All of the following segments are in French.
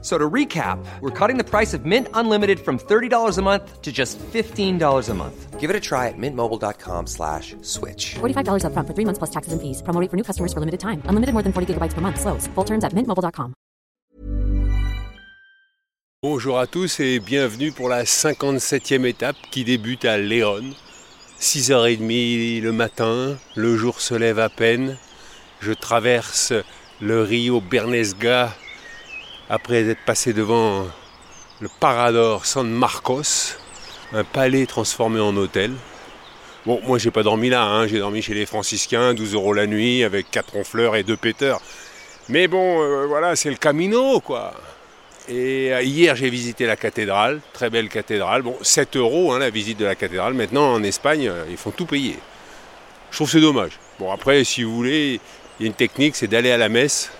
So to recap, we're cutting the price of Mint Unlimited from $30 a month to just $15 a month. Give it a try at mintmobile.com slash switch. $45 upfront for three months plus taxes and fees. Promo rate for new customers for limited time. Unlimited more than 40 gigabytes per month. Slows. Full terms at mintmobile.com. Bonjour à tous et bienvenue pour la 57e étape qui débute à Léon. 6h30 le matin, le jour se lève à peine. Je traverse le Rio Bernesga après être passé devant le Parador San Marcos, un palais transformé en hôtel. Bon, moi j'ai pas dormi là, hein. j'ai dormi chez les franciscains, 12 euros la nuit avec 4 ronfleurs et 2 péteurs. Mais bon, euh, voilà, c'est le Camino quoi. Et euh, hier, j'ai visité la cathédrale, très belle cathédrale. Bon, 7 euros hein, la visite de la cathédrale. Maintenant, en Espagne, euh, ils font tout payer. Je trouve c'est dommage. Bon, après, si vous voulez, il y a une technique, c'est d'aller à la messe.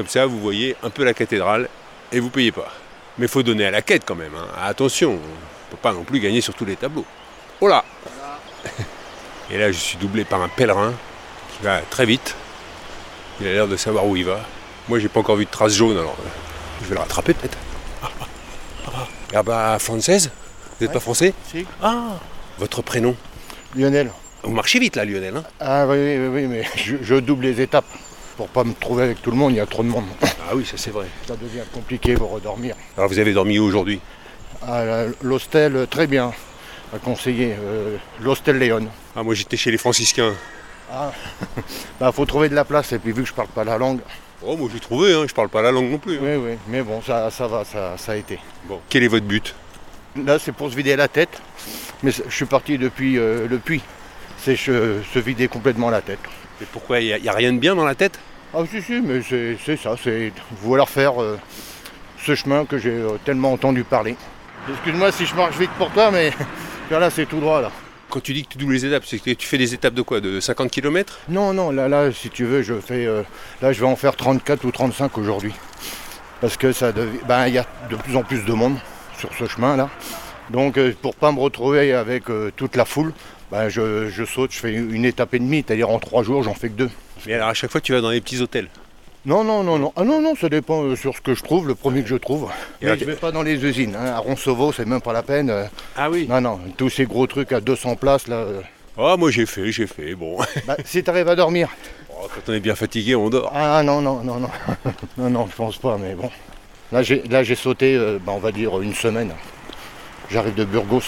Comme ça, vous voyez un peu la cathédrale et vous payez pas. Mais il faut donner à la quête quand même. hein. Attention, on ne peut pas non plus gagner sur tous les tableaux. Oh là Et là, je suis doublé par un pèlerin qui va très vite. Il a l'air de savoir où il va. Moi, j'ai pas encore vu de trace jaune, alors euh, je vais le rattraper peut-être. Ah, ah, ah. Ah bah, française? Vous n'êtes pas français? Si. Ah Votre prénom? Lionel. Vous marchez vite là, Lionel. hein? Ah oui, oui, oui, mais je, je double les étapes. Pour pas me trouver avec tout le monde, il y a trop de monde. ah oui, ça c'est vrai. Ça devient compliqué pour redormir. Alors vous avez dormi où aujourd'hui? Ah, la- L'hostel, euh, très bien. À conseiller. euh, L'hostel Léon. Ah moi j'étais chez les franciscains. Bah, faut trouver de la place. Et puis, vu que je parle pas la langue, Oh moi j'ai trouvé, hein, je parle pas la langue non plus. hein. oui, oui. Mais bon, ça, ça va, ça, ça a été. Bon, quel est votre but? Là, c'est pour se vider la tête. Mais c'est- je suis parti depuis euh, le puits. C'est se, se vider complètement la tête. Et pourquoi il n'y a, rien de bien dans la tête? Ah si si mais c'est ça, c'est vouloir faire euh, ce chemin que j'ai euh, tellement entendu parler. Excuse-moi si je marche vite pour toi, mais là c'est tout droit là. Quand tu dis que tu doubles les étapes, c'est que tu fais des étapes de quoi De 50 km Non, non, là, là, si tu veux, je fais euh, là je vais en faire 34 ou 35 aujourd'hui. Parce que ça. Ben il y a de plus en plus de monde sur ce chemin là. Donc pour pas me retrouver avec toute la foule, ben, je, je saute, je fais une étape et demie, c'est-à-dire en trois jours j'en fais que deux. Mais alors à chaque fois tu vas dans les petits hôtels. Non, non, non, non. Ah non, non, ça dépend euh, sur ce que je trouve, le premier que je trouve. Et Mais alors, je vais pas dans les usines. hein. À Ronceau, c'est même pas la peine. euh. Ah oui Non, non, tous ces gros trucs à 200 places, là. euh. Oh moi j'ai fait, j'ai fait, bon. Bah, si t'arrives à dormir. Oh, quand on est bien fatigué, on dort. Ah non, non, non, non. non, non, je pense pas, mais bon. Là, j'ai, là, j'ai sauté, euh, bah, on va dire, une semaine. J'arrive de Burgos.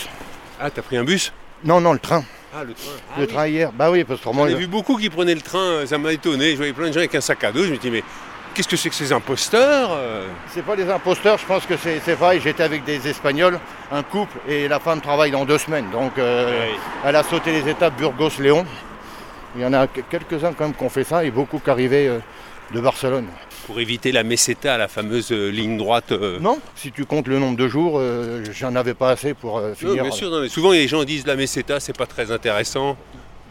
Ah t'as pris un bus? Non, non, le train. Ah le train. le train hier. Bah oui, parce que J'en vu beaucoup qui prenaient le train, ça m'a étonné. Je voyais plein de gens avec un sac à dos. Je me dis, mais qu'est-ce que c'est que ces imposteurs euh c'est pas des imposteurs, je pense que c'est, c'est vrai. J'étais avec des Espagnols, un couple, et la femme travaille dans deux semaines. Donc, euh. Elle a sauté les étapes Burgos-Léon. Il y en a que- quelques-uns quand même qui ont fait ça et beaucoup qui arrivaient euh, de Barcelone. Pour éviter la meseta, la fameuse euh, ligne droite. euh. Non, si tu comptes le nombre de jours, euh, j'en avais pas assez pour euh, Non, finir. bien sûr, non, mais souvent les gens disent la meseta, c'est pas très intéressant.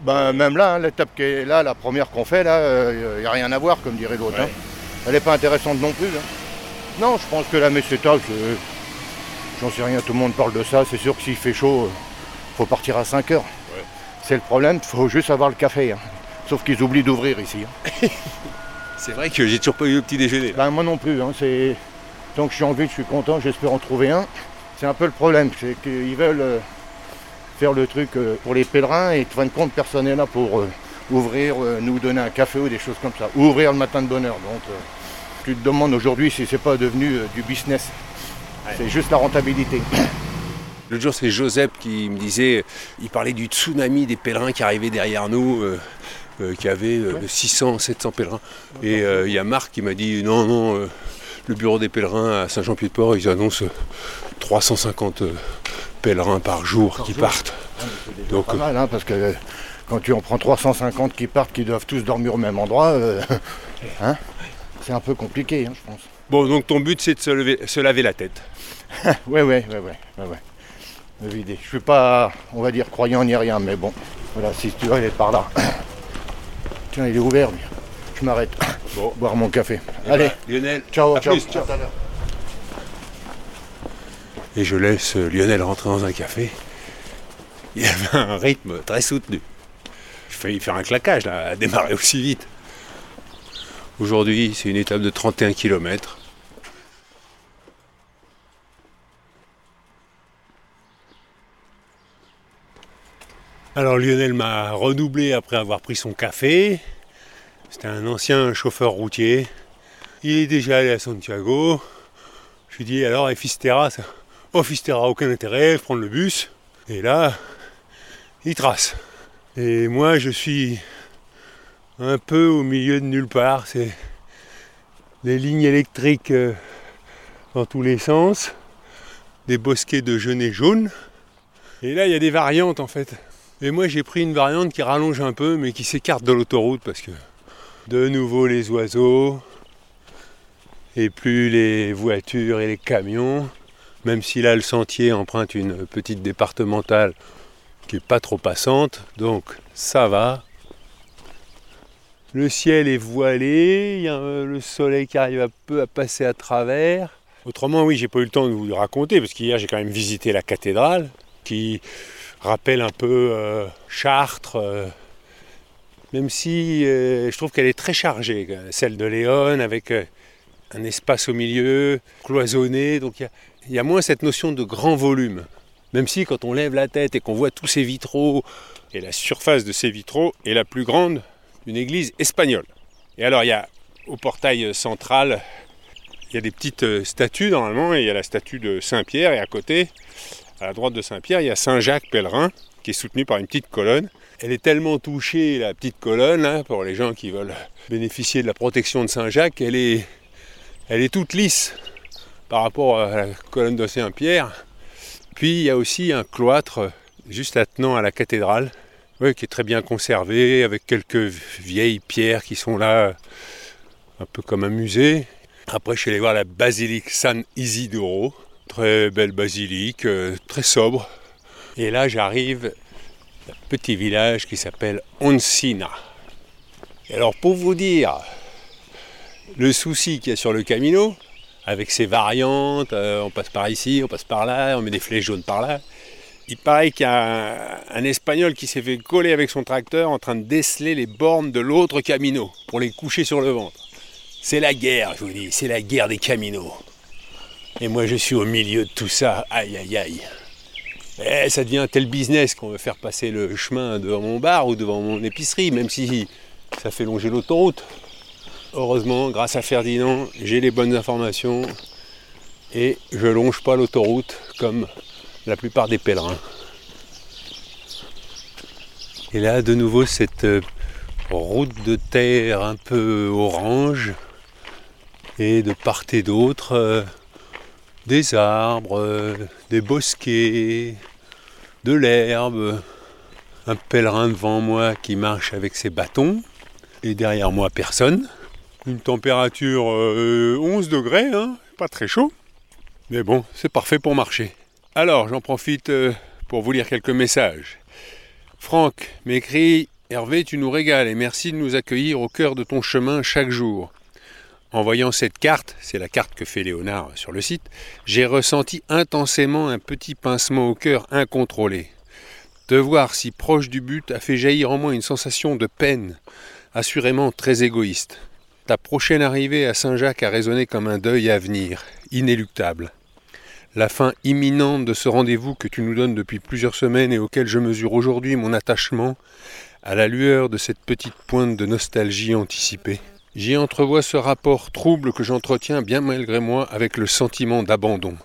Ben, même là, hein, l'étape qui est là, la première qu'on fait, là, il n'y a rien à voir, comme dirait l'autre. Ouais. hein. Elle n'est pas intéressante non plus. hein. Non, je pense que la meseta, je- j'en sais rien, tout le monde parle de ça. C'est sûr que s'il fait chaud, il faut partir à 5 heures. Ouais. C'est le problème, il faut juste avoir le café. Sauf qu'ils oublient d'ouvrir ici. C'est vrai que j'ai toujours pas eu le petit déjeuner. Ben, moi non plus. hein, c'est... Tant que je suis en ville, je suis content, j'espère en trouver un. C'est un peu le problème, c'est qu'ils veulent euh, faire le truc euh, pour les pèlerins et en fin de compte, personne n'est là pour euh, ouvrir, nous donner un café ou des choses comme ça. Ou ouvrir le matin de bonne heure. Donc, tu te demandes aujourd'hui si c'est pas devenu du business. C'est juste la rentabilité. L'autre jour, c'est Joseph qui me disait, il parlait du tsunami des pèlerins qui arrivaient derrière nous, euh, euh, qui avait euh, 600, 700 pèlerins. Et euh, il y a Marc qui m'a dit, non, non, euh, le bureau des pèlerins à Saint-Jean-Pied-de-Port, ils annoncent euh, 350 euh, pèlerins par jour qui partent. Donc, Pas euh, mal, hein, parce que euh, quand tu en prends 350 qui partent, qui doivent tous dormir au même endroit, euh, hein, c'est un peu compliqué, hein, je pense. Bon, donc ton but, c'est de se, lever- se laver la tête. Ouais, ouais, ouais, ouais, ouais, ouais. Me vider. Je suis pas, on va dire, croyant ni rien, mais bon. Voilà, si tu veux, il est par là. Tiens, il est ouvert, lui. Je m'arrête. Bon. Boire mon café. Allez, Lionel, ciao, à ciao. plus, ciao. À. Et je laisse Lionel rentrer dans un café. Il avait un rythme très soutenu. J'ai failli faire un claquage là, à démarrer aussi vite. Aujourd'hui, c'est une étape de 31 km. Alors Lionel m'a redoublé après avoir pris son café. C'était un ancien chauffeur routier. Il est déjà allé à Santiago. Je lui dis alors, et Fisterra, ça... oh Fisterra, aucun intérêt, prendre le bus. Et là, il trace. Et moi, je suis un peu au milieu de nulle part. C'est des lignes électriques euh, dans tous les sens, des bosquets de genêts jaunes. Et là, il y a des variantes en fait. Et moi, j'ai pris une variante qui rallonge un peu, mais qui s'écarte de l'autoroute parce que de nouveau les oiseaux, et plus les voitures et les camions, même si là le sentier emprunte une petite départementale qui n'est pas trop passante, donc ça va. Le ciel est voilé, il y a euh, le soleil qui arrive un peu à passer à travers. Autrement, oui, j'ai pas eu le temps de vous le raconter, parce qu'hier j'ai quand même visité la cathédrale, qui rappelle un peu euh, Chartres, euh, même si euh, je trouve qu'elle est très chargée, celle de Léon, avec un espace au milieu, cloisonné, donc il y y, a moins cette notion de grand volume. Même si quand on lève la tête et qu'on voit tous ces vitraux, et la surface de ces vitraux est la plus grande d'une église espagnole. Et alors il y a au portail central, il y a des petites statues normalement, et il y a la statue de Saint-Pierre, et à côté, à la droite de Saint-Pierre, il y a Saint-Jacques pèlerin, qui est soutenu par une petite colonne. Elle est tellement touchée, la petite colonne, hein, pour les gens qui veulent bénéficier de la protection de Saint-Jacques, elle est, elle est toute lisse par rapport à la colonne de Saint-Pierre. Puis il y a aussi un cloître juste attenant à la cathédrale, qui est très bien conservé, avec quelques vieilles pierres qui sont là, un peu comme un musée. Après, je suis allé voir la basilique San Isidoro, très belle basilique, euh, très sobre. Et là, j'arrive à un petit village qui s'appelle Oncina. Et alors, pour vous dire le souci qu'il y a sur le Camino, avec ses variantes, euh, on passe par ici, on passe par là, on met des flèches jaunes par là. Il paraît qu'il y a un, un Espagnol qui s'est fait coller avec son tracteur en train de déceler les bornes de l'autre Camino pour les coucher sur le ventre. C'est la guerre, je vous dis, c'est la guerre des Caminos. Et moi je suis au milieu de tout ça, aïe aïe aïe. Et ça devient un tel business qu'on veut faire passer le chemin devant mon bar ou devant mon épicerie, même si ça fait longer l'autoroute. Heureusement, grâce à Ferdinand, j'ai les bonnes informations et je longe pas l'autoroute comme la plupart des pèlerins. Et là, de nouveau, cette euh, route de terre un peu orange et de part et d'autre, euh, des arbres, euh, des bosquets, de l'herbe, un pèlerin devant moi qui marche avec ses bâtons et derrière moi personne. Une température euh, 11 degrés, hein, pas très chaud. Mais bon, c'est parfait pour marcher. Alors, j'en profite euh, pour vous lire quelques messages. Franck m'écrit Hervé, tu nous régales et merci de nous accueillir au cœur de ton chemin chaque jour. En voyant cette carte, c'est la carte que fait Léonard sur le site, j'ai ressenti intensément un petit pincement au cœur incontrôlé. Te voir si proche du but a fait jaillir en moi une sensation de peine, assurément très égoïste. Ta prochaine arrivée à Saint-Jacques a résonné comme un deuil à venir, inéluctable. La fin imminente de ce rendez-vous que tu nous donnes depuis plusieurs semaines et auquel je mesure aujourd'hui mon attachement, à la lueur de cette petite pointe de nostalgie anticipée. J'y entrevois ce rapport trouble que j'entretiens bien malgré moi avec le sentiment d'abandon.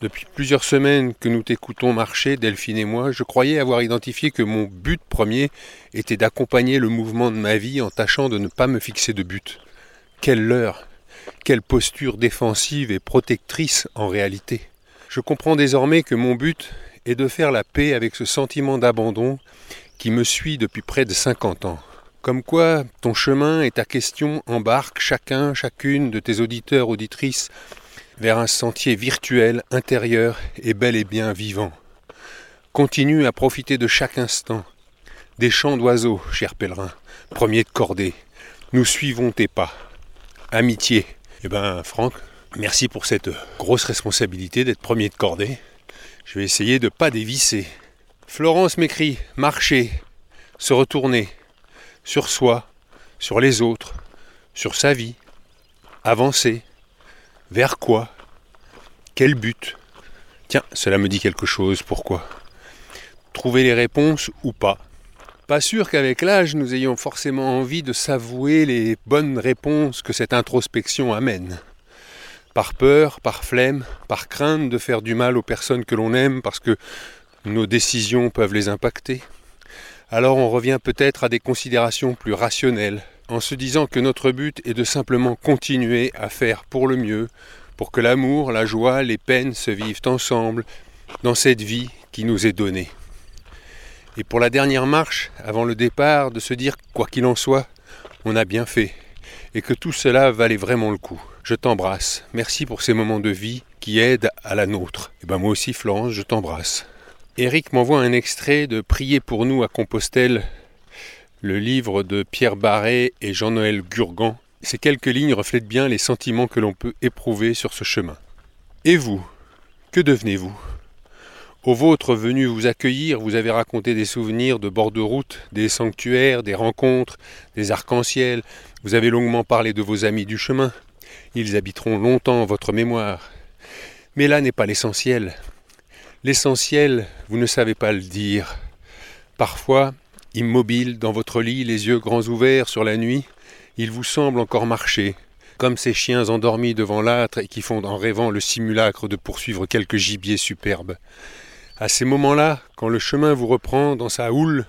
Depuis plusieurs semaines que nous t'écoutons marcher, Delphine et moi, je croyais avoir identifié que mon but premier était d'accompagner le mouvement de ma vie en tâchant de ne pas me fixer de but. Quelle leurre Quelle posture défensive et protectrice en réalité Je comprends désormais que mon but est de faire la paix avec ce sentiment d'abandon qui me suit depuis près de 50 ans. Comme quoi, ton chemin et ta question embarquent chacun, chacune de tes auditeurs, auditrices vers un sentier virtuel, intérieur et bel et bien vivant. Continue à profiter de chaque instant. Des chants d'oiseaux, cher pèlerin, premier de cordée, Nous suivons tes pas. Amitié. Eh ben, Franck, merci pour cette grosse responsabilité d'être premier de cordée. Je vais essayer de pas dévisser. Florence m'écrit marcher, se retourner sur soi, sur les autres, sur sa vie, avancer. Vers quoi? Quel but? Tiens, cela me dit quelque chose, pourquoi? Trouver les réponses ou pas? Pas sûr qu'avec l'âge nous ayons forcément envie de s'avouer les bonnes réponses que cette introspection amène. Par peur, par flemme, par crainte de faire du mal aux personnes que l'on aime parce que nos décisions peuvent les impacter. Alors on revient peut-être à des considérations plus rationnelles, en se disant que notre but est de simplement continuer à faire pour le mieux, pour que l'amour, la joie, les peines se vivent ensemble dans cette vie qui nous est donnée. Et pour la dernière marche, avant le départ, de se dire, quoi qu'il en soit, on a bien fait, et que tout cela valait vraiment le coup. Je t'embrasse, merci pour ces moments de vie qui aident à la nôtre. Et ben moi aussi Florence, je t'embrasse. Eric m'envoie un extrait de Prier pour nous à Compostelle, le livre de Pierre Barret et Jean-Noël Gurgan. Ces quelques lignes reflètent bien les sentiments que l'on peut éprouver sur ce chemin. Et vous Que devenez-vous? Au vôtre venu vous accueillir, vous avez raconté des souvenirs de bord de route, des sanctuaires, des rencontres, des arcs-en-ciel. Vous avez longuement parlé de vos amis du chemin. Ils habiteront longtemps votre mémoire. Mais là n'est pas l'essentiel. L'essentiel, vous ne savez pas le dire. Parfois, Immobile dans votre lit, les yeux grands ouverts sur la nuit, il vous semble encore marcher, comme ces chiens endormis devant l'âtre et qui font en rêvant le simulacre de poursuivre quelque gibier superbe. À ces moments-là, quand le chemin vous reprend dans sa houle,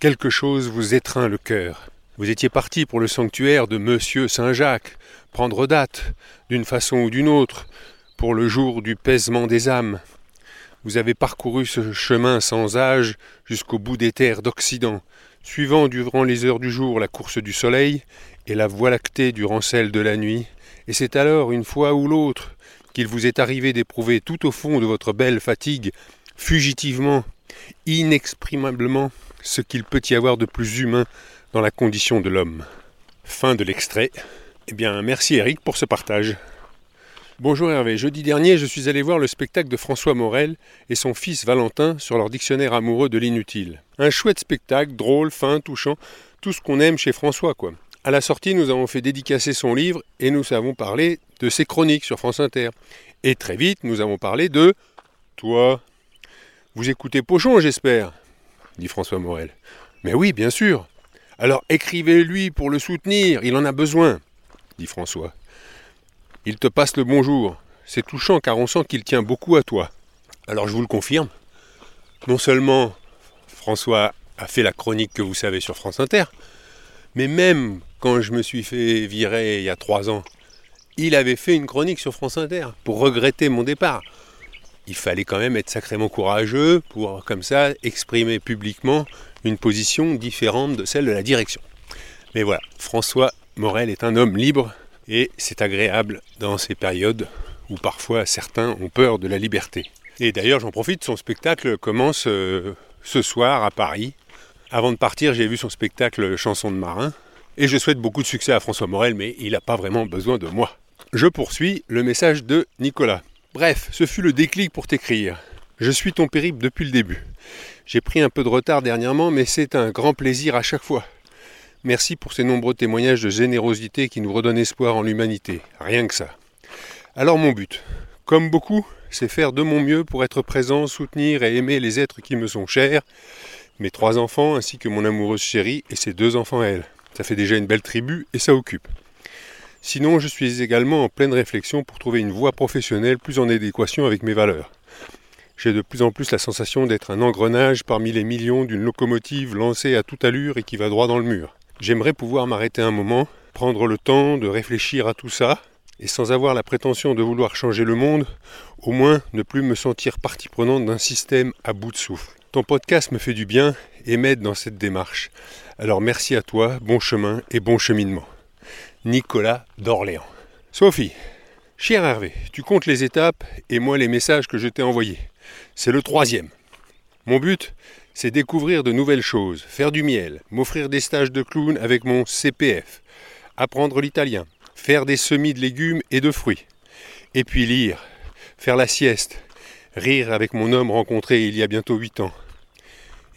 quelque chose vous étreint le cœur. Vous étiez parti pour le sanctuaire de Monsieur Saint-Jacques, prendre date, d'une façon ou d'une autre, pour le jour du paisement des âmes. Vous avez parcouru ce chemin sans âge jusqu'au bout des terres d'Occident, suivant durant les heures du jour la course du soleil et la voie lactée durant celle de la nuit, et c'est alors, une fois ou l'autre, qu'il vous est arrivé d'éprouver tout au fond de votre belle fatigue, fugitivement, inexprimablement, ce qu'il peut y avoir de plus humain dans la condition de l'homme. Fin de l'extrait. Eh bien, merci Eric pour ce partage. Bonjour Hervé, jeudi dernier je suis allé voir le spectacle de François Morel et son fils Valentin sur leur dictionnaire amoureux de l'inutile. Un chouette spectacle, drôle, fin, touchant, tout ce qu'on aime chez François quoi. À la sortie nous avons fait dédicacer son livre et nous avons parlé de ses chroniques sur France Inter. Et très vite nous avons parlé de toi. Vous écoutez Pochon j'espère dit François Morel. Mais oui, bien sûr. Alors écrivez-lui pour le soutenir, il en a besoin, dit François. Il te passe le bonjour. C'est touchant car on sent qu'il tient beaucoup à toi. Alors je vous le confirme. Non seulement François a fait la chronique que vous savez sur France Inter, mais même quand je me suis fait virer il y a trois ans, il avait fait une chronique sur France Inter pour regretter mon départ. Il fallait quand même être sacrément courageux pour, comme ça, exprimer publiquement une position différente de celle de la direction. Mais voilà, François Morel est un homme libre et c'est agréable dans ces périodes où parfois certains ont peur de la liberté. Et d'ailleurs, j'en profite, son spectacle commence euh, ce soir à Paris. Avant de partir, j'ai vu son spectacle Chanson de marin. Et je souhaite beaucoup de succès à François Morel, mais il n'a pas vraiment besoin de moi. Je poursuis le message de Nicolas. Bref, ce fut le déclic pour t'écrire. Je suis ton périple depuis le début. J'ai pris un peu de retard dernièrement, mais c'est un grand plaisir à chaque fois. Merci pour ces nombreux témoignages de générosité qui nous redonnent espoir en l'humanité. Rien que ça. Alors mon but, comme beaucoup, c'est faire de mon mieux pour être présent, soutenir et aimer les êtres qui me sont chers, mes trois enfants ainsi que mon amoureuse chérie et ses deux enfants à elle. Ça fait déjà une belle tribu et ça occupe. Sinon, je suis également en pleine réflexion pour trouver une voie professionnelle plus en adéquation avec mes valeurs. J'ai de plus en plus la sensation d'être un engrenage parmi les millions d'une locomotive lancée à toute allure et qui va droit dans le mur. J'aimerais pouvoir m'arrêter un moment, prendre le temps de réfléchir à tout ça, et sans avoir la prétention de vouloir changer le monde, au moins ne plus me sentir partie prenante d'un système à bout de souffle. Ton podcast me fait du bien et m'aide dans cette démarche. Alors merci à toi, bon chemin et bon cheminement. Nicolas d'Orléans. Sophie, cher Hervé, tu comptes les étapes et moi les messages que je t'ai envoyés. C'est le troisième. Mon but, c'est découvrir de nouvelles choses, faire du miel, m'offrir des stages de clown avec mon CPF, apprendre l'italien, faire des semis de légumes et de fruits, et puis lire, faire la sieste, rire avec mon homme rencontré il y a bientôt huit ans.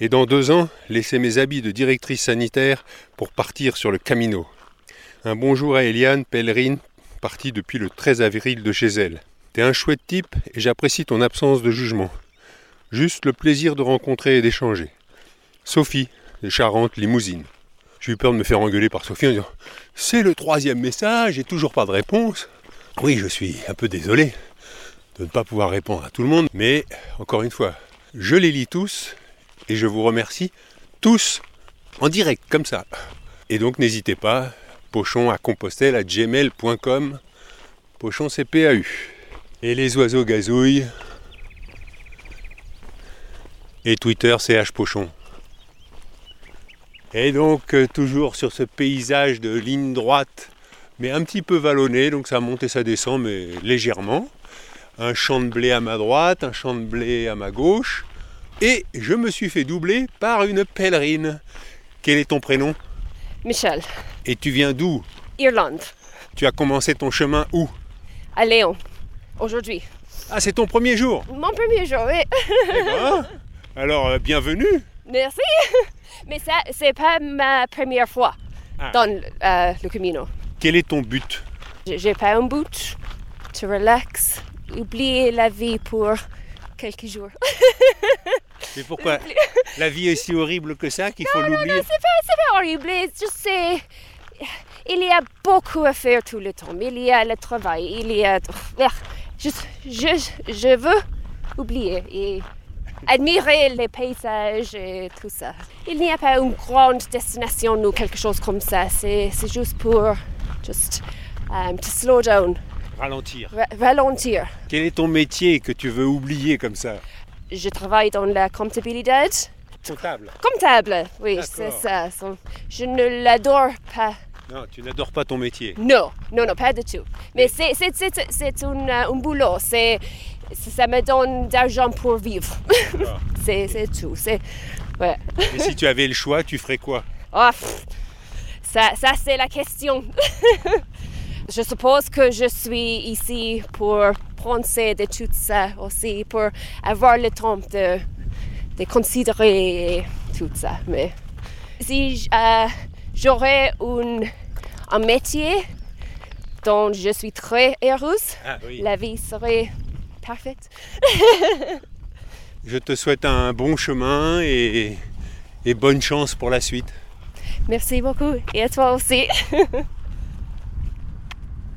Et dans deux ans, laisser mes habits de directrice sanitaire pour partir sur le Camino. Un bonjour à Eliane, pèlerine, partie depuis le 13 avril de chez elle. T'es un chouette type et j'apprécie ton absence de jugement. Juste le plaisir de rencontrer et d'échanger. Sophie, de Charente, Limousine. J'ai eu peur de me faire engueuler par Sophie en disant C'est le troisième message et toujours pas de réponse. Oui, je suis un peu désolé de ne pas pouvoir répondre à tout le monde, mais encore une fois, je les lis tous et je vous remercie tous en direct, comme ça. Et donc n'hésitez pas, pochon à compostelle à gmail.com, pochon CPAU. Et les oiseaux gazouillent. Et Twitter CH Pochon. Et donc euh, toujours sur ce paysage de ligne droite, mais un petit peu vallonné, donc ça monte et ça descend, mais légèrement. Un champ de blé à ma droite, un champ de blé à ma gauche. Et je me suis fait doubler par une pèlerine. Quel est ton prénom? Michel, Et tu viens d'où? Irlande, Tu as commencé ton chemin où? À Léon, aujourd'hui. Ah, c'est ton premier jour? Mon premier jour, oui. Eh ben, Alors, euh, bienvenue Merci. Mais ça, c'est pas ma première fois Ah. dans euh, le Camino. Quel est ton but? J'ai pas un but. To relax, oublier la vie pour quelques jours. Mais pourquoi? La vie est si horrible que ça qu'il faut Non, non, l'oublier c'est pas, horrible. Je sais. Il y a beaucoup à faire tout le temps. Il y a le travail. Il y a. Je, je, je veux oublier et admirer les paysages et tout ça. Il n'y a pas une grande destination ou quelque chose comme ça. C'est, juste pour. Just. um, to slow down. Ralentir. ra- ralentir. Quel est ton métier que tu veux oublier comme ça? Je travaille dans la comptabilité. Comptable. Comptable, oui, c'est ça. Je ne l'adore pas. Non, tu n'adores pas ton métier. Non, non, non, pas du tout. Mais c'est, un, euh, un boulot. C'est- ça me donne d'argent pour vivre. c'est, c'est tout. C'est, ouais. Et si tu avais le choix, tu ferais quoi? Oh, ça, ça c'est la question. je suppose que je suis ici pour penser de tout ça aussi, pour avoir le temps de, de considérer tout ça. Mais si euh, j'aurais un, un métier dont je suis très heureuse, Ah oui. la vie serait parfaite. Je te souhaite un bon chemin et, et bonne chance pour la suite. Merci beaucoup. Et à toi aussi.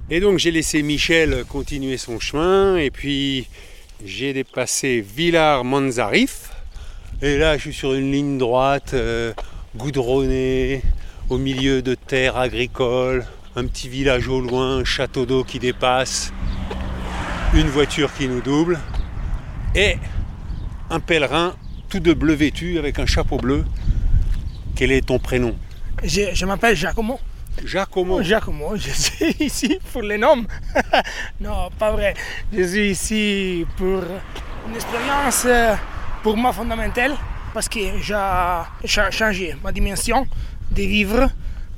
Et donc j'ai laissé Michel continuer son chemin et puis j'ai dépassé Villars-Manzarif. Et là je suis sur une ligne droite euh, goudronnée au milieu de terres agricoles, un petit village au loin, un château d'eau qui dépasse, une voiture qui nous double et un pèlerin tout de bleu vêtu avec un chapeau bleu. Quel est ton prénom? Je, je m'appelle Giacomo. Giacomo. Giacomo, je suis ici pour les noms. non, pas vrai. Je suis ici pour une expérience euh, pour moi fondamentale parce que j'ai cha- changé ma dimension de vivre.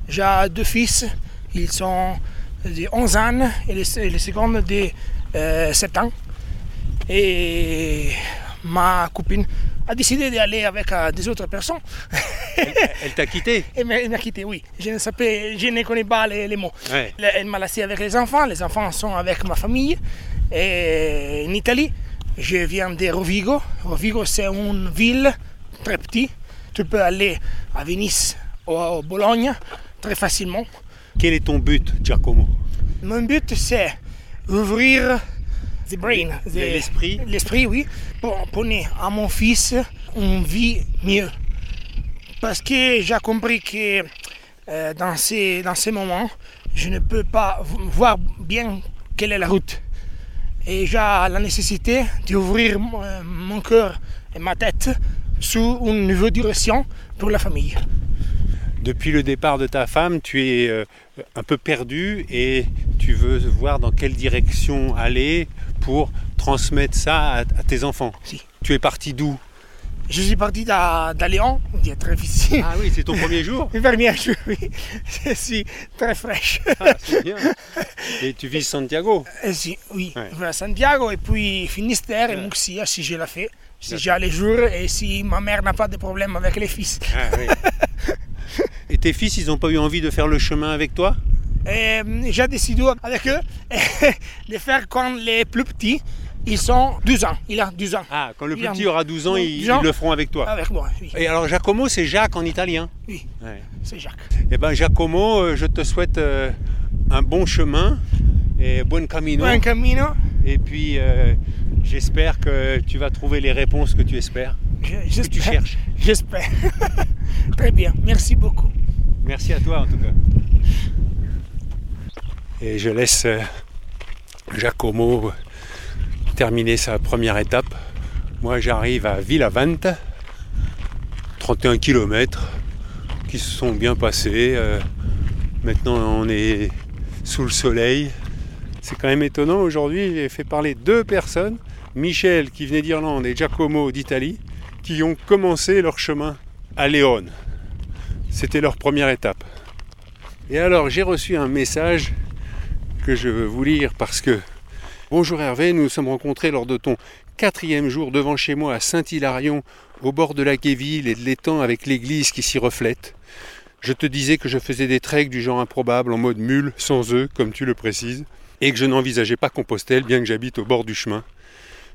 J'ai deux fils, ils sont de 11 ans et le, le second de euh, 7 ans. Et ma copine a décidé d'aller avec euh, des autres personnes. Elle t'a quitté? Elle m'a quitté, oui. Je ne, savais, je ne connais pas les, les mots. Ouais. Elle m'a laissé avec les enfants. Les enfants sont avec ma famille. Et en Italie, je viens de Rovigo. Rovigo, c'est une ville très petite. Tu peux aller à Venise ou à Bologne très facilement. Quel est ton but, Giacomo? Mon but, c'est ouvrir the brain, the- L'esprit. L'esprit, oui, pour donner à mon fils une vie mieux. Parce que j'ai compris que euh, dans, ces, dans ces moments, je ne peux pas voir bien quelle est la route. Et j'ai la nécessité d'ouvrir mon, mon cœur et ma tête sous une nouvelle direction pour la famille. Depuis le départ de ta femme, tu es euh, un peu perdu et tu veux voir dans quelle direction aller pour transmettre ça à, tes enfants. Si. Tu es parti d'où? Je suis parti d'à d'à Léon, c'était très difficile. Ah oui, c'est ton premier jour? Le premier jour, oui, je suis très fraîche. Ah, c'est bien. Et tu vis Santiago? Et si, oui, Ouais. je vais à Santiago et puis Finistère et Murcia si je la fais. Si j'ai les jours et si ma mère n'a pas de problème avec les fils. Ah oui. Et tes fils, ils n'ont pas eu envie de faire le chemin avec toi? Et euh, j'ai décidé avec eux de faire quand les plus petits, ils sont 12 ans. Il a 12 ans. Ah, quand le plus petit aura 12 ans, Donc, ils, le feront avec toi. Avec moi, oui. Et alors Giacomo, c'est Jacques en italien? Oui, Ouais. c'est Jacques. Eh ben Giacomo, euh, je te souhaite euh, un bon chemin et bon camino. Buen camino. Et puis euh, j'espère que tu vas trouver les réponses que tu espères. Je- que tu j'espère- cherches. J'espère. Très bien, merci beaucoup. Merci à toi en tout cas. Et je laisse euh, Giacomo terminer sa première étape. Moi j'arrive à Villavante, 31 km qui se sont bien passés. Euh, maintenant on est sous le soleil. C'est quand même étonnant aujourd'hui, j'ai fait parler deux personnes, Michel qui venait d'Irlande et Giacomo d'Italie, qui ont commencé leur chemin à Léon. C'était leur première étape. Et alors j'ai reçu un message que je veux vous lire parce que Bonjour Hervé, nous nous sommes rencontrés lors de ton quatrième jour devant chez moi à Saint-Hilarion, au bord de la Guéville et de l'étang avec l'église qui s'y reflète. Je te disais que je faisais des treks du genre improbable en mode mule, sans œufs, comme tu le précises, et que je n'envisageais pas Compostelle, bien que j'habite au bord du chemin.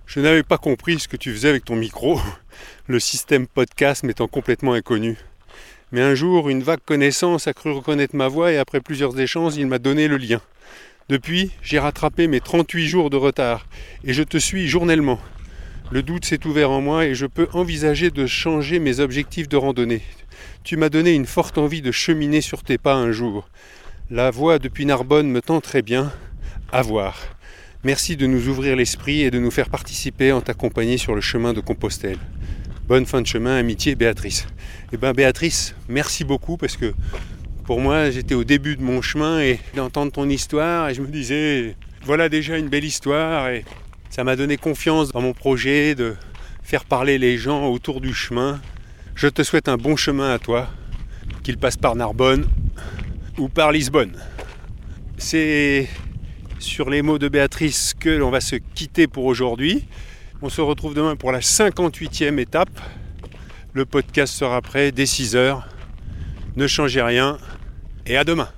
Je n'avais pas compris ce que tu faisais avec ton micro, le système podcast m'étant complètement inconnu. Mais un jour, une vague connaissance a cru reconnaître ma voix et après plusieurs échanges, il m'a donné le lien. Depuis, j'ai rattrapé mes 38 jours de retard et je te suis journellement. Le doute s'est ouvert en moi et je peux envisager de changer mes objectifs de randonnée. Tu m'as donné une forte envie de cheminer sur tes pas un jour. La voie depuis Narbonne me tend très bien. À voir. Merci de nous ouvrir l'esprit et de nous faire participer en t'accompagner sur le chemin de Compostelle. Bonne fin de chemin, amitié, Béatrice. Eh bien, Béatrice, merci beaucoup parce que pour moi, j'étais au début de mon chemin et d'entendre ton histoire et je me disais, voilà déjà une belle histoire et ça m'a donné confiance dans mon projet de faire parler les gens autour du chemin. Je te souhaite un bon chemin à toi, qu'il passe par Narbonne ou par Lisbonne. C'est sur les mots de Béatrice que l'on va se quitter pour aujourd'hui. On se retrouve demain pour la 58e étape. Le podcast sera prêt dès 6 heures. Ne changez rien et à demain.